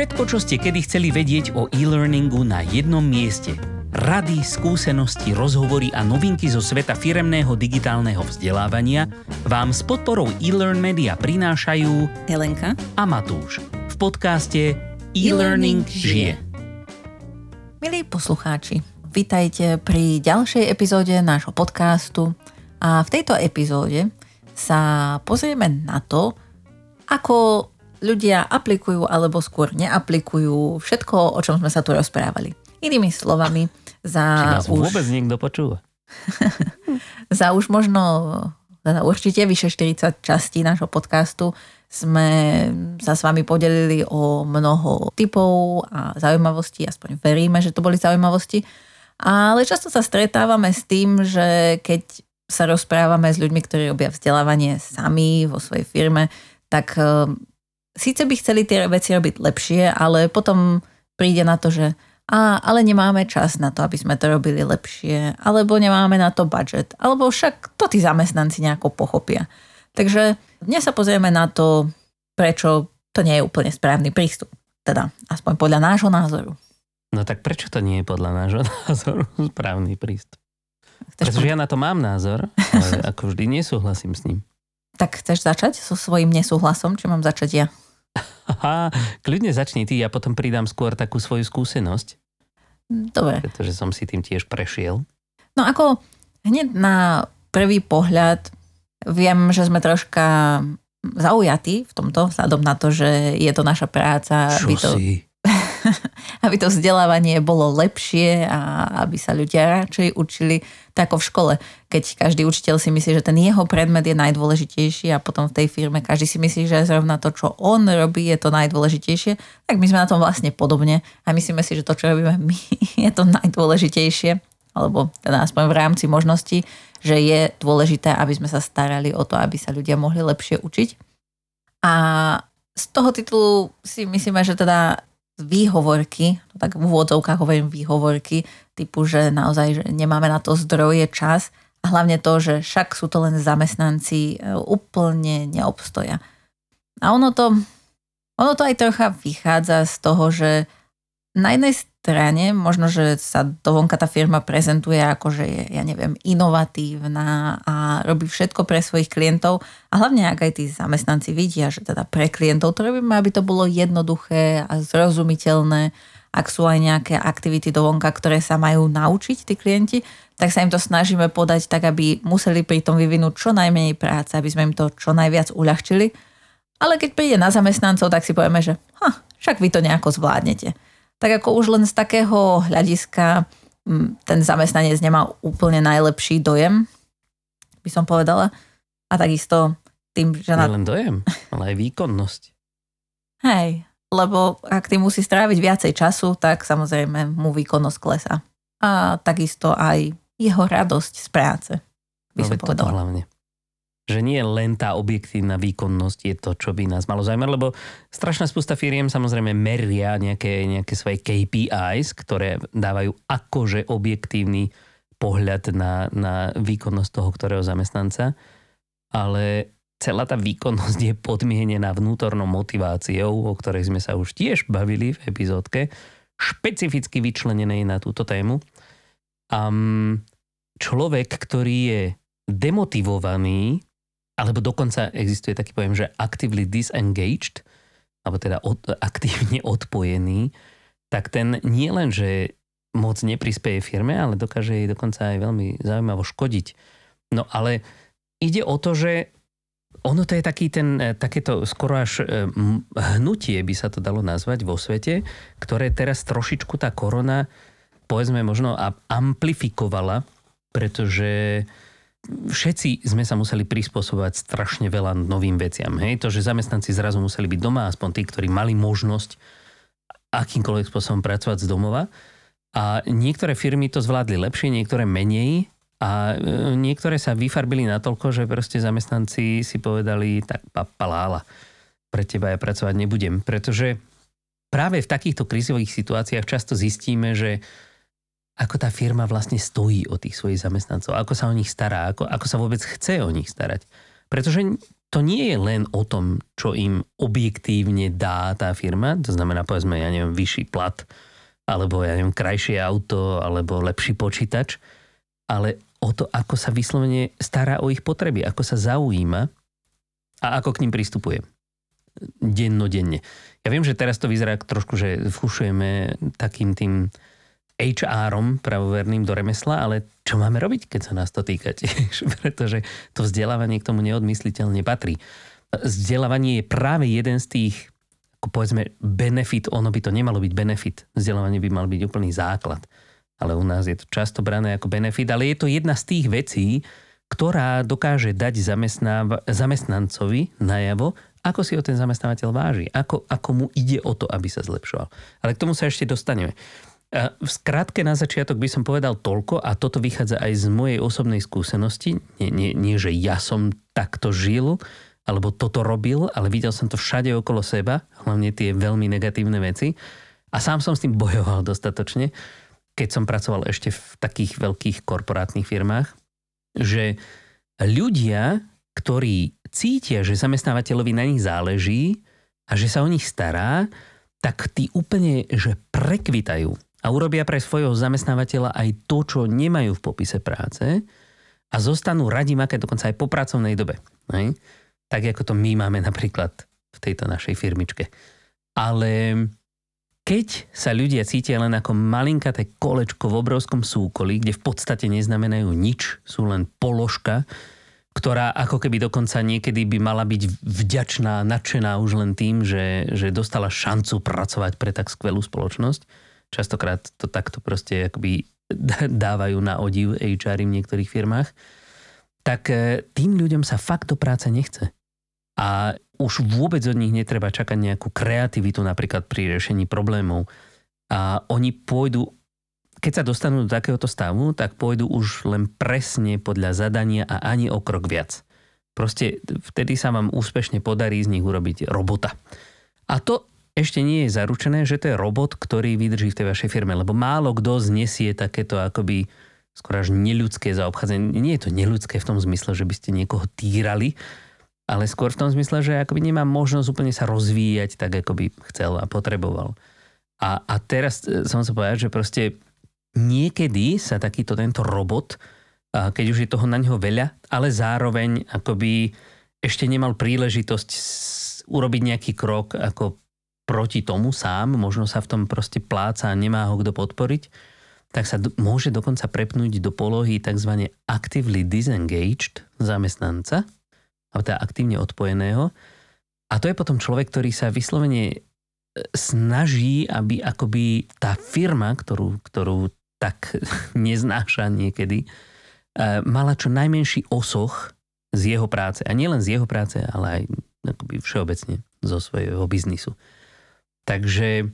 Všetko, čo ste kedy chceli vedieť o e-learningu na jednom mieste. Rady, skúsenosti, rozhovory a novinky zo sveta firemného digitálneho vzdelávania vám s podporou e-learn media prinášajú Helenka a Matúš v podcaste E-Learning žije. Milí poslucháči, vítajte pri ďalšej epizóde nášho podcastu a v tejto epizóde sa pozrieme na to, ako ľudia aplikujú alebo skôr neaplikujú všetko, o čom sme sa tu rozprávali. Inými slovami, za Či nás už, vôbec niekto počúva? za už možno teda určite vyše 40 častí nášho podcastu sme sa s vami podelili o mnoho typov a zaujímavostí, aspoň veríme, že to boli zaujímavosti. Ale často sa stretávame s tým, že keď sa rozprávame s ľuďmi, ktorí robia vzdelávanie sami vo svojej firme, tak síce by chceli tie veci robiť lepšie, ale potom príde na to, že a, ale nemáme čas na to, aby sme to robili lepšie, alebo nemáme na to budget, alebo však to tí zamestnanci nejako pochopia. Takže dnes sa pozrieme na to, prečo to nie je úplne správny prístup. Teda, aspoň podľa nášho názoru. No tak prečo to nie je podľa nášho názoru správny prístup? Chceš Pretože ja na to mám názor, ale ako vždy nesúhlasím s ním. Tak chceš začať so svojím nesúhlasom, či mám začať ja? Aha, kľudne začni ty, ja potom pridám skôr takú svoju skúsenosť, Dobre. pretože som si tým tiež prešiel. No ako hneď na prvý pohľad viem, že sme troška zaujatí v tomto, vzhľadom na to, že je to naša práca, Čo aby to, si? Aby to vzdelávanie bolo lepšie a aby sa ľudia radšej učili tak ako v škole. Keď každý učiteľ si myslí, že ten jeho predmet je najdôležitejší a potom v tej firme každý si myslí, že zrovna to, čo on robí, je to najdôležitejšie, tak my sme na tom vlastne podobne a myslíme si, že to, čo robíme my, je to najdôležitejšie alebo teda aspoň v rámci možností, že je dôležité, aby sme sa starali o to, aby sa ľudia mohli lepšie učiť. A z toho titulu si myslíme, že teda výhovorky, to tak v úvodzovkách hovorím výhovorky, typu, že naozaj že nemáme na to zdroje, čas a hlavne to, že však sú to len zamestnanci, e, úplne neobstoja. A ono to, ono to aj trocha vychádza z toho, že na jednej strane. Možno, že sa dovonka tá firma prezentuje ako, že je, ja neviem, inovatívna a robí všetko pre svojich klientov. A hlavne ak aj tí zamestnanci vidia, že teda pre klientov to robíme, aby to bolo jednoduché a zrozumiteľné, ak sú aj nejaké aktivity dovonka, ktoré sa majú naučiť tí klienti, tak sa im to snažíme podať tak, aby museli pri tom vyvinúť čo najmenej práce, aby sme im to čo najviac uľahčili. Ale keď príde na zamestnancov, tak si povieme, že ha, však vy to nejako zvládnete tak ako už len z takého hľadiska ten zamestnanec nemá úplne najlepší dojem, by som povedala. A takisto tým, že... Na... len dojem, ale aj výkonnosť. Hej, lebo ak tým musí stráviť viacej času, tak samozrejme mu výkonnosť klesa. A takisto aj jeho radosť z práce, by no, som povedala. hlavne že nie len tá objektívna výkonnosť je to, čo by nás malo zaujímať, lebo strašná spústa firiem samozrejme meria nejaké, nejaké svoje KPIs, ktoré dávajú akože objektívny pohľad na, na výkonnosť toho, ktorého zamestnanca, ale celá tá výkonnosť je podmienená vnútornou motiváciou, o ktorej sme sa už tiež bavili v epizódke, špecificky vyčlenenej na túto tému. Um, človek, ktorý je demotivovaný alebo dokonca existuje taký pojem, že actively disengaged, alebo teda od, aktívne odpojený, tak ten nie len, že moc neprispieje firme, ale dokáže jej dokonca aj veľmi zaujímavo škodiť. No ale ide o to, že ono to je taký ten, e, takéto skoro až e, hnutie, by sa to dalo nazvať vo svete, ktoré teraz trošičku tá korona, povedzme možno amplifikovala, pretože všetci sme sa museli prispôsobovať strašne veľa novým veciam. Hej? To, že zamestnanci zrazu museli byť doma, aspoň tí, ktorí mali možnosť akýmkoľvek spôsobom pracovať z domova. A niektoré firmy to zvládli lepšie, niektoré menej. A e, niektoré sa vyfarbili natoľko, že proste zamestnanci si povedali, tak papalála, pre teba ja pracovať nebudem. Pretože práve v takýchto krizových situáciách často zistíme, že ako tá firma vlastne stojí o tých svojich zamestnancov, ako sa o nich stará, ako, ako sa vôbec chce o nich starať. Pretože to nie je len o tom, čo im objektívne dá tá firma, to znamená povedzme, ja neviem, vyšší plat, alebo ja neviem, krajšie auto, alebo lepší počítač, ale o to, ako sa vyslovene stará o ich potreby, ako sa zaujíma a ako k ním pristupuje. Dennodenne. Ja viem, že teraz to vyzerá trošku, že fušujeme takým tým HR-om pravoverným do remesla, ale čo máme robiť, keď sa nás to týka tiež? Pretože to vzdelávanie k tomu neodmysliteľne patrí. Vzdelávanie je práve jeden z tých, ako povedzme, benefit, ono by to nemalo byť benefit. Vzdelávanie by mal byť úplný základ. Ale u nás je to často brané ako benefit, ale je to jedna z tých vecí, ktorá dokáže dať zamestnancovi najavo, ako si ho ten zamestnávateľ váži, ako, ako mu ide o to, aby sa zlepšoval. Ale k tomu sa ešte dostaneme. V skratke na začiatok by som povedal toľko a toto vychádza aj z mojej osobnej skúsenosti. Nie, nie, nie, že ja som takto žil alebo toto robil, ale videl som to všade okolo seba, hlavne tie veľmi negatívne veci. A sám som s tým bojoval dostatočne, keď som pracoval ešte v takých veľkých korporátnych firmách, že ľudia, ktorí cítia, že zamestnávateľovi na nich záleží a že sa o nich stará, tak tí úplne, že prekvitajú a urobia pre svojho zamestnávateľa aj to, čo nemajú v popise práce a zostanú radi makať dokonca aj po pracovnej dobe. Hej? Tak ako to my máme napríklad v tejto našej firmičke. Ale keď sa ľudia cítia len ako malinkaté kolečko v obrovskom súkolí, kde v podstate neznamenajú nič, sú len položka, ktorá ako keby dokonca niekedy by mala byť vďačná, nadšená už len tým, že, že dostala šancu pracovať pre tak skvelú spoločnosť, častokrát to takto proste akoby dávajú na odiv HR v niektorých firmách, tak e, tým ľuďom sa fakt do práce nechce. A už vôbec od nich netreba čakať nejakú kreativitu napríklad pri riešení problémov. A oni pôjdu, keď sa dostanú do takéhoto stavu, tak pôjdu už len presne podľa zadania a ani o krok viac. Proste vtedy sa vám úspešne podarí z nich urobiť robota. A to ešte nie je zaručené, že to je robot, ktorý vydrží v tej vašej firme, lebo málo kto znesie takéto akoby skoro až neľudské zaobchádzanie. Nie je to neľudské v tom zmysle, že by ste niekoho týrali, ale skôr v tom zmysle, že akoby nemá možnosť úplne sa rozvíjať tak, ako by chcel a potreboval. A, a teraz e, som sa povedať, že proste niekedy sa takýto tento robot, keď už je toho na neho veľa, ale zároveň akoby ešte nemal príležitosť urobiť nejaký krok ako proti tomu sám, možno sa v tom proste pláca a nemá ho kto podporiť, tak sa do, môže dokonca prepnúť do polohy tzv. actively disengaged zamestnanca, alebo teda aktívne odpojeného. A to je potom človek, ktorý sa vyslovene e, snaží, aby akoby tá firma, ktorú, ktorú tak neznáša niekedy, e, mala čo najmenší osoch z jeho práce. A nielen z jeho práce, ale aj akoby všeobecne zo svojho biznisu. Takže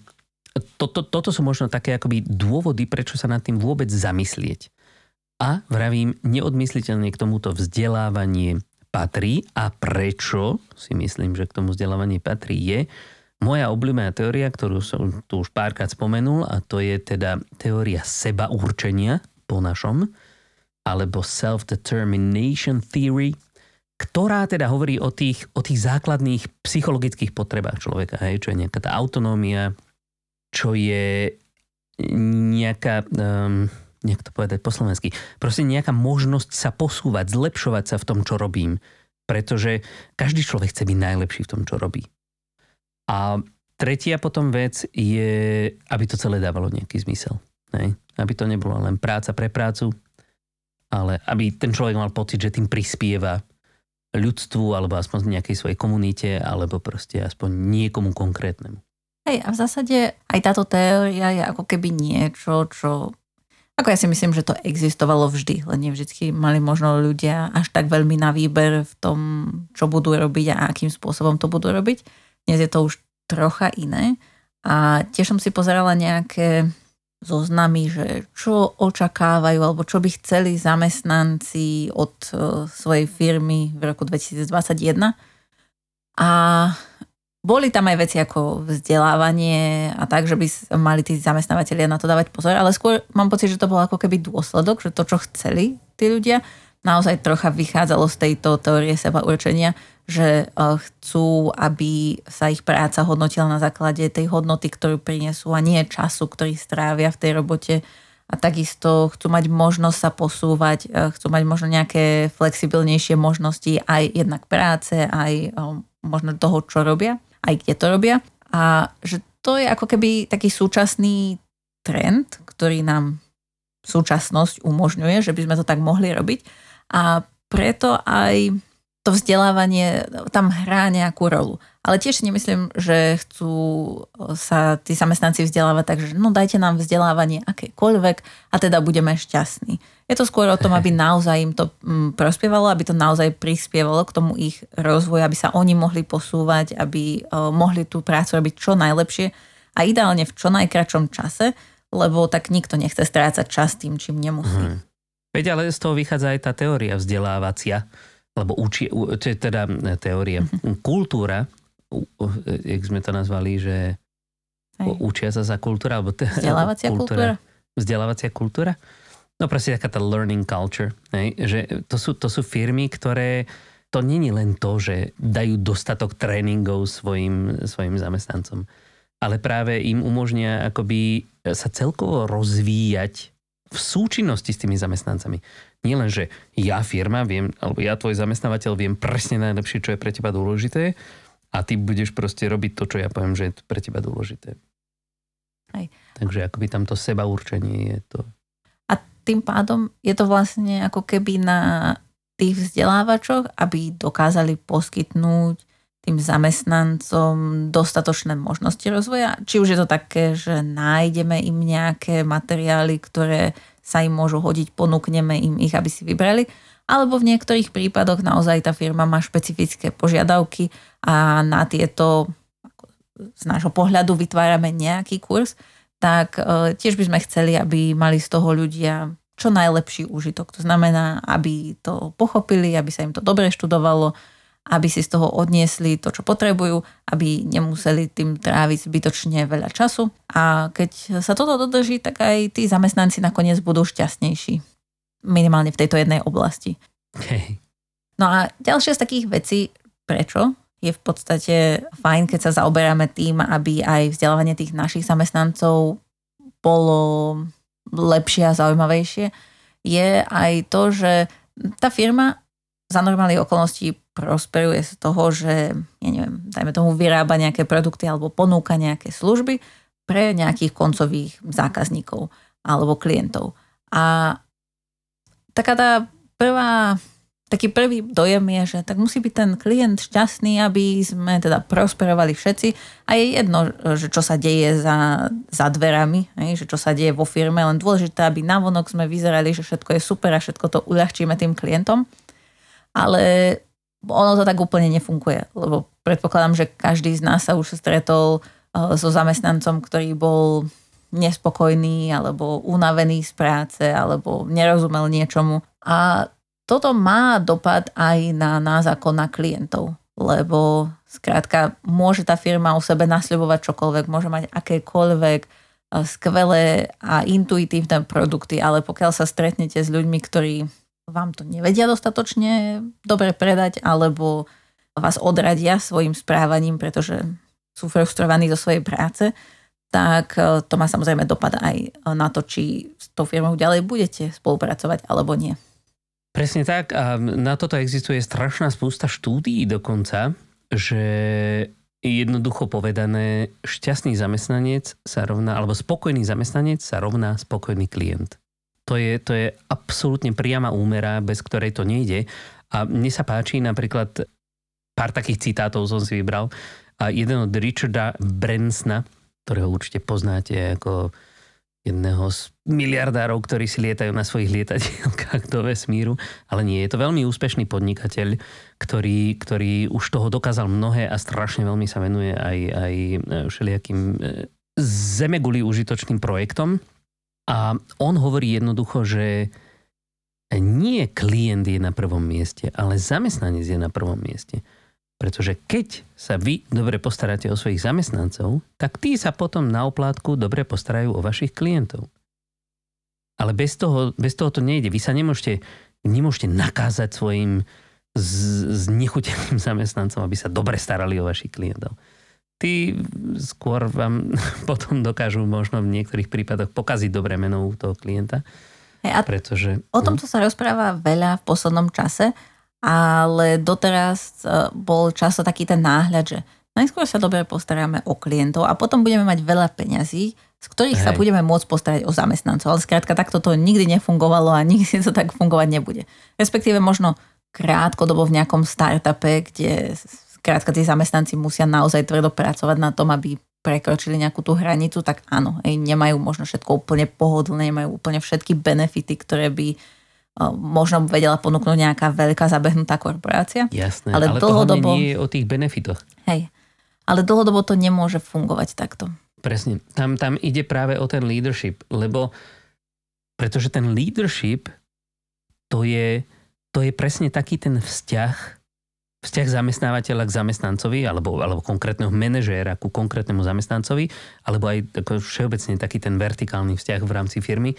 toto, toto sú možno také akoby dôvody, prečo sa nad tým vôbec zamyslieť. A vravím, neodmysliteľne k tomuto vzdelávanie patrí a prečo si myslím, že k tomu vzdelávanie patrí je moja obľúbená teória, ktorú som tu už párkrát spomenul a to je teda teória seba určenia po našom alebo self-determination theory ktorá teda hovorí o tých, o tých základných psychologických potrebách človeka, hej, čo je nejaká tá autonómia, čo je nejaká, um, nejak to povedať po slovensky, proste nejaká možnosť sa posúvať, zlepšovať sa v tom, čo robím. Pretože každý človek chce byť najlepší v tom, čo robí. A tretia potom vec je, aby to celé dávalo nejaký zmysel. Hej? Aby to nebolo len práca pre prácu, ale aby ten človek mal pocit, že tým prispieva ľudstvu alebo aspoň nejakej svojej komunite alebo proste aspoň niekomu konkrétnemu. Hej, a v zásade aj táto teória je ako keby niečo, čo... Ako ja si myslím, že to existovalo vždy, len nevždy mali možno ľudia až tak veľmi na výber v tom, čo budú robiť a akým spôsobom to budú robiť. Dnes je to už trocha iné. A tiež som si pozerala nejaké zoznamy, že čo očakávajú alebo čo by chceli zamestnanci od e, svojej firmy v roku 2021. A boli tam aj veci ako vzdelávanie a tak, že by mali tí zamestnávateľia na to dávať pozor, ale skôr mám pocit, že to bol ako keby dôsledok, že to, čo chceli tí ľudia, naozaj trocha vychádzalo z tejto teórie seba určenia, že chcú, aby sa ich práca hodnotila na základe tej hodnoty, ktorú prinesú a nie času, ktorý strávia v tej robote. A takisto chcú mať možnosť sa posúvať, chcú mať možno nejaké flexibilnejšie možnosti aj jednak práce, aj možno toho, čo robia, aj kde to robia. A že to je ako keby taký súčasný trend, ktorý nám súčasnosť umožňuje, že by sme to tak mohli robiť. A preto aj to vzdelávanie tam hrá nejakú rolu. Ale tiež nemyslím, že chcú sa tí zamestnanci vzdelávať tak, že no dajte nám vzdelávanie akékoľvek a teda budeme šťastní. Je to skôr o tom, aby naozaj im to mm, prospievalo, aby to naozaj prispievalo k tomu ich rozvoju, aby sa oni mohli posúvať, aby mohli tú prácu robiť čo najlepšie a ideálne v čo najkračom čase, lebo tak nikto nechce strácať čas tým, čím nemusí. Hmm. Veď ale z toho vychádza aj tá teória vzdelávacia, lebo učí, to je teda teória. Mm-hmm. Kultúra, jak sme to nazvali, že Hej. učia sa za kultúra, alebo te, vzdelávacia kultúra, kultúra. Vzdelávacia kultúra. No proste taká tá learning culture. Hej? Že to sú, to sú firmy, ktoré to není len to, že dajú dostatok tréningov svojim, svojim zamestnancom, ale práve im umožnia akoby sa celkovo rozvíjať v súčinnosti s tými zamestnancami. Nie len, že ja firma viem, alebo ja tvoj zamestnávateľ viem presne najlepšie, čo je pre teba dôležité a ty budeš proste robiť to, čo ja poviem, že je pre teba dôležité. Aj. Takže akoby tamto seba určenie je to. A tým pádom je to vlastne ako keby na tých vzdelávačoch, aby dokázali poskytnúť tým zamestnancom dostatočné možnosti rozvoja. Či už je to také, že nájdeme im nejaké materiály, ktoré sa im môžu hodiť, ponúkneme im ich, aby si vybrali, alebo v niektorých prípadoch naozaj tá firma má špecifické požiadavky a na tieto z nášho pohľadu vytvárame nejaký kurz, tak e, tiež by sme chceli, aby mali z toho ľudia čo najlepší úžitok. To znamená, aby to pochopili, aby sa im to dobre študovalo, aby si z toho odniesli to, čo potrebujú, aby nemuseli tým tráviť zbytočne veľa času. A keď sa toto dodrží, tak aj tí zamestnanci nakoniec budú šťastnejší. Minimálne v tejto jednej oblasti. Okay. No a ďalšia z takých vecí, prečo je v podstate fajn, keď sa zaoberáme tým, aby aj vzdelávanie tých našich zamestnancov bolo lepšie a zaujímavejšie, je aj to, že tá firma za normálnych okolností prosperuje z toho, že, ja neviem, dajme tomu vyrába nejaké produkty alebo ponúka nejaké služby pre nejakých koncových zákazníkov alebo klientov. A taká tá prvá, taký prvý dojem je, že tak musí byť ten klient šťastný, aby sme teda prosperovali všetci a je jedno, že čo sa deje za, za dverami, hej, že čo sa deje vo firme, len dôležité, aby navonok sme vyzerali, že všetko je super a všetko to uľahčíme tým klientom. Ale ono to tak úplne nefunguje, lebo predpokladám, že každý z nás sa už stretol eh, so zamestnancom, ktorý bol nespokojný alebo unavený z práce alebo nerozumel niečomu. A toto má dopad aj na nás ako na klientov, lebo skrátka môže tá firma o sebe nasľubovať čokoľvek, môže mať akékoľvek eh, skvelé a intuitívne produkty, ale pokiaľ sa stretnete s ľuďmi, ktorí vám to nevedia dostatočne dobre predať, alebo vás odradia svojim správaním, pretože sú frustrovaní zo svojej práce, tak e, to má samozrejme dopad aj na to, či s tou firmou ďalej budete spolupracovať alebo nie. Presne tak a na toto existuje strašná spústa štúdií dokonca, že jednoducho povedané, šťastný zamestnanec sa rovná, alebo spokojný zamestnanec sa rovná spokojný klient to je, to je absolútne priama úmera, bez ktorej to nejde. A mne sa páči napríklad, pár takých citátov som si vybral. A jeden od Richarda Bransona, ktorého určite poznáte ako jedného z miliardárov, ktorí si lietajú na svojich lietadielkách do vesmíru, ale nie, je to veľmi úspešný podnikateľ, ktorý, ktorý už toho dokázal mnohé a strašne veľmi sa venuje aj, aj všelijakým e, zemeguli užitočným projektom. A on hovorí jednoducho, že nie klient je na prvom mieste, ale zamestnanec je na prvom mieste. Pretože keď sa vy dobre postaráte o svojich zamestnancov, tak tí sa potom na oplátku dobre postarajú o vašich klientov. Ale bez toho, bez toho to nejde. Vy sa nemôžete, nemôžete nakázať svojim s, s nechuteným zamestnancom, aby sa dobre starali o vašich klientov. Tí skôr vám potom dokážu možno v niektorých prípadoch pokaziť dobré meno toho klienta. Hey, a pretože, o tomto no. sa rozpráva veľa v poslednom čase, ale doteraz e, bol často taký ten náhľad, že najskôr sa dobre postaráme o klientov a potom budeme mať veľa peňazí, z ktorých Hej. sa budeme môcť postarať o zamestnancov. Ale skrátka takto to nikdy nefungovalo a nikdy to tak fungovať nebude. Respektíve možno krátkodobo v nejakom startupe, kde skrátka tí zamestnanci musia naozaj tvrdo pracovať na tom, aby prekročili nejakú tú hranicu, tak áno, aj nemajú možno všetko úplne pohodlné, nemajú úplne všetky benefity, ktoré by možno vedela ponúknuť nejaká veľká zabehnutá korporácia. Jasné, ale, ale dlhodobo... nie je o tých benefitoch. Hej, ale dlhodobo to nemôže fungovať takto. Presne, tam, tam ide práve o ten leadership, lebo pretože ten leadership to je, to je presne taký ten vzťah, vzťah zamestnávateľa k zamestnancovi alebo, alebo konkrétneho manažéra ku konkrétnemu zamestnancovi, alebo aj tako všeobecne taký ten vertikálny vzťah v rámci firmy,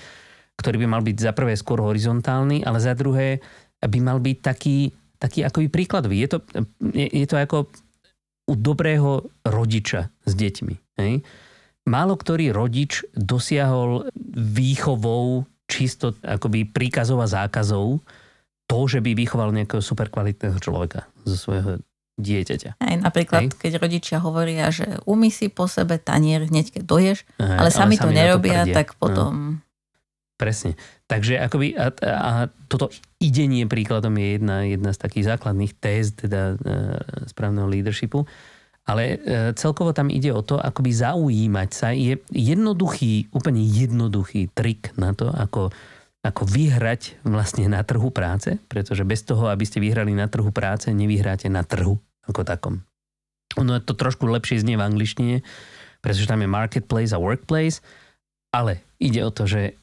ktorý by mal byť za prvé skôr horizontálny, ale za druhé by mal byť taký, taký akoby príkladový. Je to, je, je to ako u dobrého rodiča s deťmi. Hej? Málo ktorý rodič dosiahol výchovou čisto akoby príkazov a zákazov to, že by vychoval nejakého super kvalitného človeka zo svojho dieťaťa. Aj napríklad, Hej. keď rodičia hovoria, že umí si po sebe tanier hneď, keď doješ, Aj, ale sami ale to nerobia, to tak no. potom... No. Presne. Takže akoby, a, a toto idenie príkladom je jedna, jedna z takých základných téz teda e, správneho leadershipu. Ale e, celkovo tam ide o to, akoby zaujímať sa. Je jednoduchý, úplne jednoduchý trik na to, ako ako vyhrať vlastne na trhu práce, pretože bez toho, aby ste vyhrali na trhu práce, nevyhráte na trhu ako takom. Ono to trošku lepšie znie v angličtine, pretože tam je marketplace a workplace, ale ide o to, že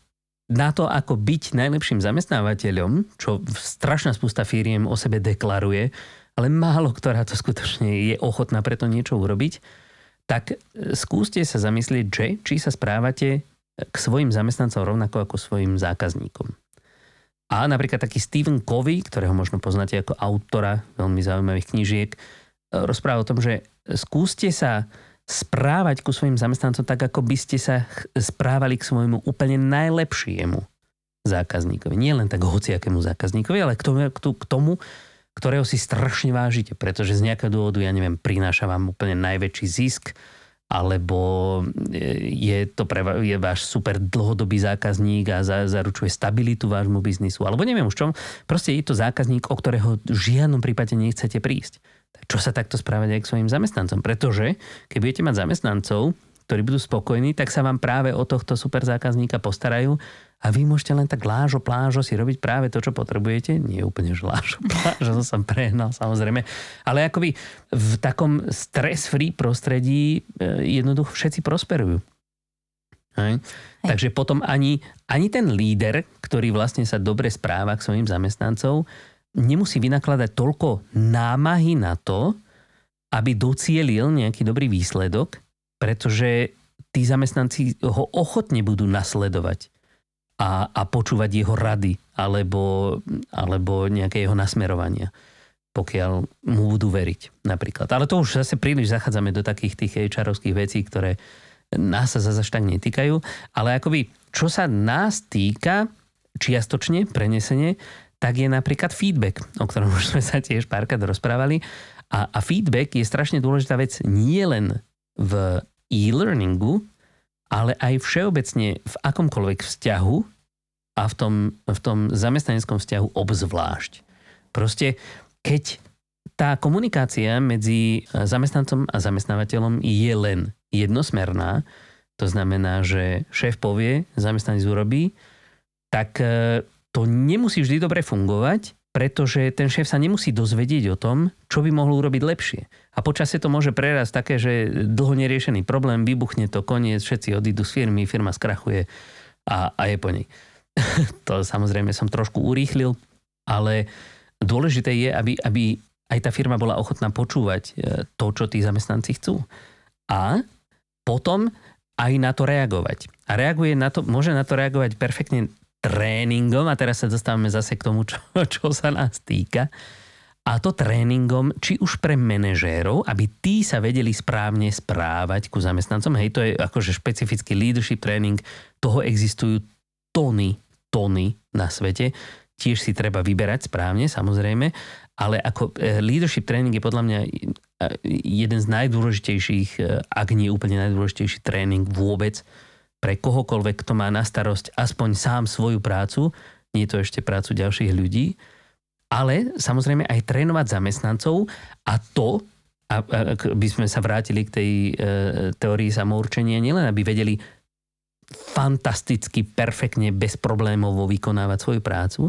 na to, ako byť najlepším zamestnávateľom, čo strašná spústa firiem o sebe deklaruje, ale málo ktorá to skutočne je ochotná preto niečo urobiť, tak skúste sa zamyslieť, že či sa správate k svojim zamestnancom rovnako ako svojim zákazníkom. A napríklad taký Stephen Covey, ktorého možno poznáte ako autora veľmi zaujímavých knížiek, e, rozpráva o tom, že skúste sa správať ku svojim zamestnancom tak, ako by ste sa správali k svojmu úplne najlepšiemu zákazníkovi. Nie len tak hociakému zákazníkovi, ale k tomu, k tomu, ktorého si strašne vážite, pretože z nejakého dôvodu, ja neviem, prináša vám úplne najväčší zisk, alebo e, je to pre je váš super dlhodobý zákazník a za, zaručuje stabilitu vášmu biznisu, alebo neviem už čom. Proste je to zákazník, o ktorého v žiadnom prípade nechcete prísť. Čo sa takto správať aj k svojim zamestnancom? Pretože keď budete mať zamestnancov, ktorí budú spokojní, tak sa vám práve o tohto super zákazníka postarajú a vy môžete len tak lážo, plážo si robiť práve to, čo potrebujete. Nie úplne, že lážo, plážo, to som prehnal samozrejme. Ale akoby v takom stress-free prostredí e, jednoducho všetci prosperujú. Hej. Hej. Takže potom ani, ani ten líder, ktorý vlastne sa dobre správa k svojim zamestnancov, nemusí vynakladať toľko námahy na to, aby docielil nejaký dobrý výsledok, pretože tí zamestnanci ho ochotne budú nasledovať a, a počúvať jeho rady alebo, alebo nejaké jeho nasmerovania, pokiaľ mu budú veriť napríklad. Ale to už zase príliš zachádzame do takých tých hr vecí, ktoré nás sa zase tak netýkajú. Ale akoby, čo sa nás týka, čiastočne, prenesenie, tak je napríklad feedback, o ktorom už sme sa tiež párkrát rozprávali. A, a feedback je strašne dôležitá vec nie len v e-learningu, ale aj všeobecne v akomkoľvek vzťahu a v tom, v tom zamestnaneckom vzťahu obzvlášť. Proste, keď tá komunikácia medzi zamestnancom a zamestnávateľom je len jednosmerná, to znamená, že šéf povie, zamestnanec urobí, tak e, to nemusí vždy dobre fungovať, pretože ten šéf sa nemusí dozvedieť o tom, čo by mohol urobiť lepšie. A počasie to môže prerazť také, že dlho neriešený problém, vybuchne to, koniec, všetci odídu z firmy, firma skrachuje a, a je po nej. to samozrejme som trošku urýchlil, ale dôležité je, aby, aby aj tá firma bola ochotná počúvať e, to, čo tí zamestnanci chcú. A potom aj na to reagovať. A reaguje na to, môže na to reagovať perfektne tréningom a teraz sa dostávame zase k tomu, čo, čo sa nás týka. A to tréningom, či už pre manažérov, aby tí sa vedeli správne správať ku zamestnancom. Hej, to je akože špecifický leadership tréning, toho existujú tony, tony na svete. Tiež si treba vyberať správne, samozrejme, ale ako e, leadership tréning je podľa mňa e, jeden z najdôležitejších, e, ak nie úplne najdôležitejší tréning vôbec pre kohokoľvek, kto má na starosť aspoň sám svoju prácu, nie to ešte prácu ďalších ľudí, ale samozrejme aj trénovať zamestnancov a to, ak by sme sa vrátili k tej e, teórii samourčenia, nielen aby vedeli fantasticky, perfektne, bez problémov vykonávať svoju prácu,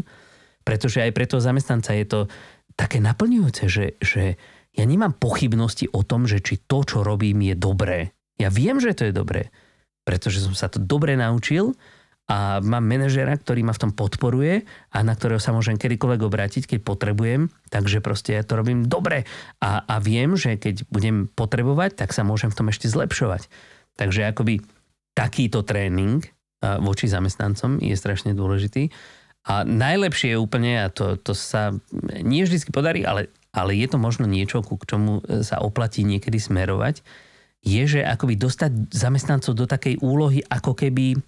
pretože aj pre toho zamestnanca je to také naplňujúce, že, že ja nemám pochybnosti o tom, že či to, čo robím, je dobré. Ja viem, že to je dobré, pretože som sa to dobre naučil a mám manažera, ktorý ma v tom podporuje a na ktorého sa môžem kedykoľvek obrátiť, keď potrebujem, takže proste ja to robím dobre. A, a viem, že keď budem potrebovať, tak sa môžem v tom ešte zlepšovať. Takže akoby takýto tréning voči zamestnancom je strašne dôležitý. A najlepšie je úplne, a to, to sa nie vždy podarí, ale, ale je to možno niečo, ku čomu sa oplatí niekedy smerovať, je, že akoby dostať zamestnancov do takej úlohy, ako keby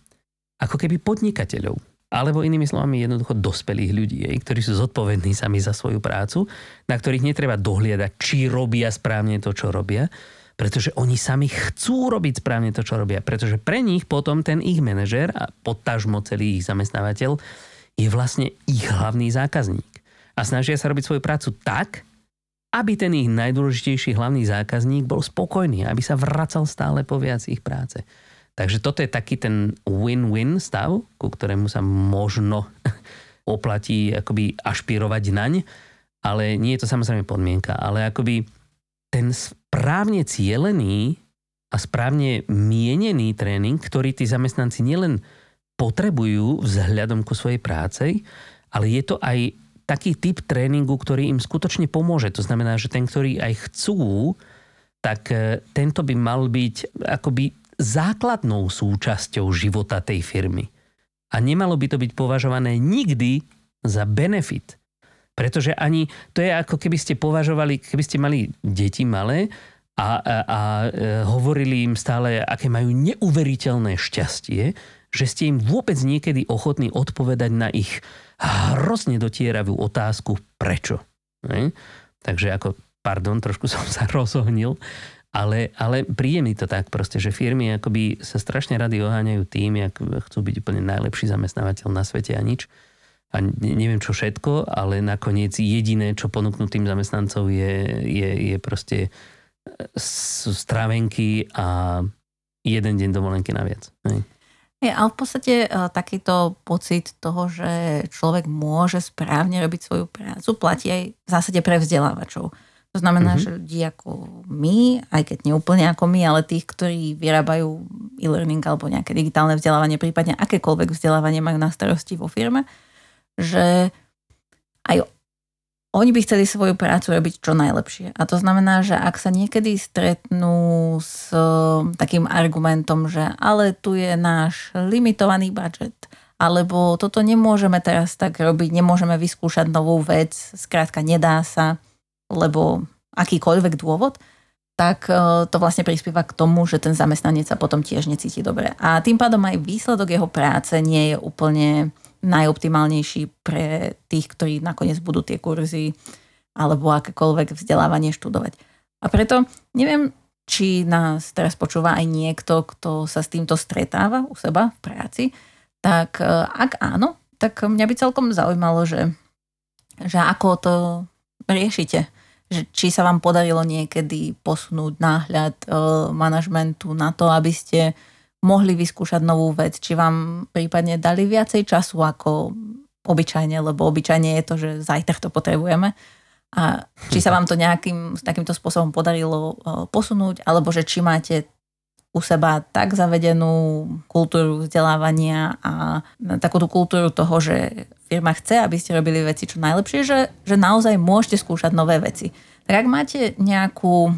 ako keby podnikateľov. Alebo inými slovami jednoducho dospelých ľudí, ktorí sú zodpovední sami za svoju prácu, na ktorých netreba dohliadať, či robia správne to, čo robia, pretože oni sami chcú robiť správne to, čo robia. Pretože pre nich potom ten ich manažer a podtažmo celý ich zamestnávateľ je vlastne ich hlavný zákazník. A snažia sa robiť svoju prácu tak, aby ten ich najdôležitejší hlavný zákazník bol spokojný, aby sa vracal stále po viac ich práce. Takže toto je taký ten win-win stav, ku ktorému sa možno oplatí akoby ašpirovať naň, ale nie je to samozrejme podmienka, ale akoby ten správne cielený a správne mienený tréning, ktorý tí zamestnanci nielen potrebujú vzhľadom ku svojej práce, ale je to aj taký typ tréningu, ktorý im skutočne pomôže. To znamená, že ten, ktorý aj chcú, tak eh, tento by mal byť akoby základnou súčasťou života tej firmy. A nemalo by to byť považované nikdy za benefit. Pretože ani, to je ako keby ste považovali, keby ste mali deti malé a, a, a e, hovorili im stále, aké majú neuveriteľné šťastie, že ste im vôbec niekedy ochotní odpovedať na ich hrozne dotieravú otázku prečo. Ne? Takže ako, pardon, trošku som sa rozohnil, ale, ale príde mi to tak proste, že firmy akoby sa strašne rady oháňajú tým, jak chcú byť úplne najlepší zamestnávateľ na svete a nič. A neviem čo všetko, ale nakoniec jediné, čo ponúknú tým zamestnancov je, je, je proste e, strávenky a jeden deň dovolenky naviac. Je, ale v podstate uh, takýto pocit toho, že človek môže správne robiť svoju prácu, platí aj v zásade pre vzdelávačov. To znamená, mm-hmm. že ľudí ako my, aj keď neúplne ako my, ale tých, ktorí vyrábajú e-learning alebo nejaké digitálne vzdelávanie, prípadne akékoľvek vzdelávanie majú na starosti vo firme, že aj oni by chceli svoju prácu robiť čo najlepšie. A to znamená, že ak sa niekedy stretnú s takým argumentom, že ale tu je náš limitovaný budget, alebo toto nemôžeme teraz tak robiť, nemôžeme vyskúšať novú vec, skrátka nedá sa, lebo akýkoľvek dôvod, tak e, to vlastne prispieva k tomu, že ten zamestnanec sa potom tiež necíti dobre. A tým pádom aj výsledok jeho práce nie je úplne najoptimálnejší pre tých, ktorí nakoniec budú tie kurzy alebo akékoľvek vzdelávanie študovať. A preto neviem, či nás teraz počúva aj niekto, kto sa s týmto stretáva u seba v práci, tak e, ak áno, tak mňa by celkom zaujímalo, že, že ako to riešite že či sa vám podarilo niekedy posunúť náhľad e, manažmentu na to, aby ste mohli vyskúšať novú vec, či vám prípadne dali viacej času ako obyčajne, lebo obyčajne je to, že zajtra to potrebujeme. A či sa vám to nejakým takýmto spôsobom podarilo e, posunúť, alebo že či máte u seba tak zavedenú kultúru vzdelávania a takú tú kultúru toho, že firma chce, aby ste robili veci čo najlepšie, že, že naozaj môžete skúšať nové veci. Tak ak máte nejakú e,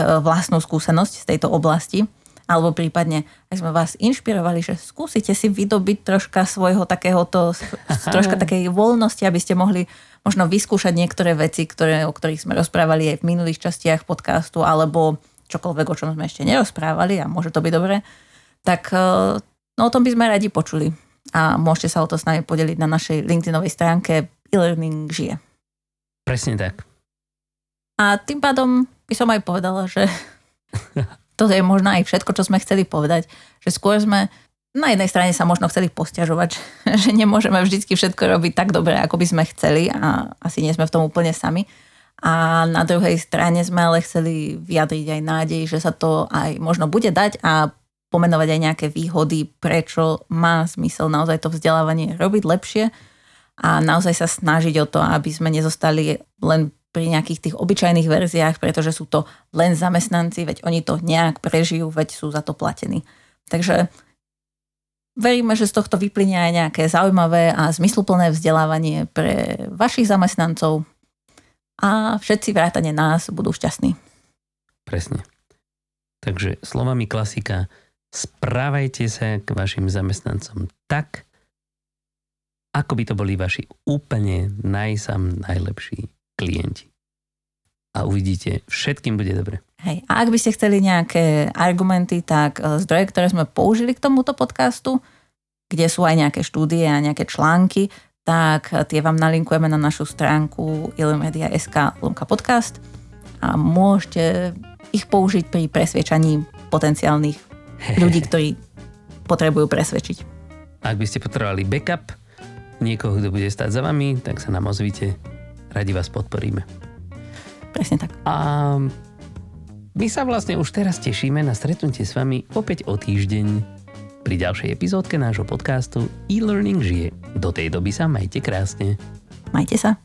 vlastnú skúsenosť z tejto oblasti, alebo prípadne, ak sme vás inšpirovali, že skúsite si vydobiť troška svojho takéhoto, troška takej voľnosti, aby ste mohli možno vyskúšať niektoré veci, ktoré, o ktorých sme rozprávali aj v minulých častiach podcastu, alebo čokoľvek, o čom sme ešte nerozprávali a môže to byť dobré, tak eh, no, o tom by sme radi počuli. A môžete sa o to s nami podeliť na našej LinkedInovej stránke e-learning žije. Presne tak. A tým pádom by som aj povedala, že to je možno aj všetko, čo sme chceli povedať. Že skôr sme na jednej strane sa možno chceli posťažovať, že nemôžeme vždy všetko robiť tak dobre, ako by sme chceli a asi nie sme v tom úplne sami. A na druhej strane sme ale chceli vyjadriť aj nádej, že sa to aj možno bude dať a pomenovať aj nejaké výhody, prečo má zmysel naozaj to vzdelávanie robiť lepšie a naozaj sa snažiť o to, aby sme nezostali len pri nejakých tých obyčajných verziách, pretože sú to len zamestnanci, veď oni to nejak prežijú, veď sú za to platení. Takže veríme, že z tohto vyplynie aj nejaké zaujímavé a zmysluplné vzdelávanie pre vašich zamestnancov a všetci vrátane nás budú šťastní. Presne. Takže slovami klasika, správajte sa k vašim zamestnancom tak, ako by to boli vaši úplne najsam najlepší klienti. A uvidíte, všetkým bude dobre. Hej. A ak by ste chceli nejaké argumenty, tak e, zdroje, ktoré sme použili k tomuto podcastu, kde sú aj nejaké štúdie a nejaké články, tak tie vám nalinkujeme na našu stránku ilmedia.sk lomka podcast a môžete ich použiť pri presviečaní potenciálnych ľudí, ktorí potrebujú presvedčiť. Ak by ste potrebovali backup, niekoho, kto bude stať za vami, tak sa nám ozvite radi vás podporíme. Presne tak. A my sa vlastne už teraz tešíme na stretnutie s vami opäť o týždeň pri ďalšej epizódke nášho podcastu e-learning žije. Do tej doby sa majte krásne. Majte sa.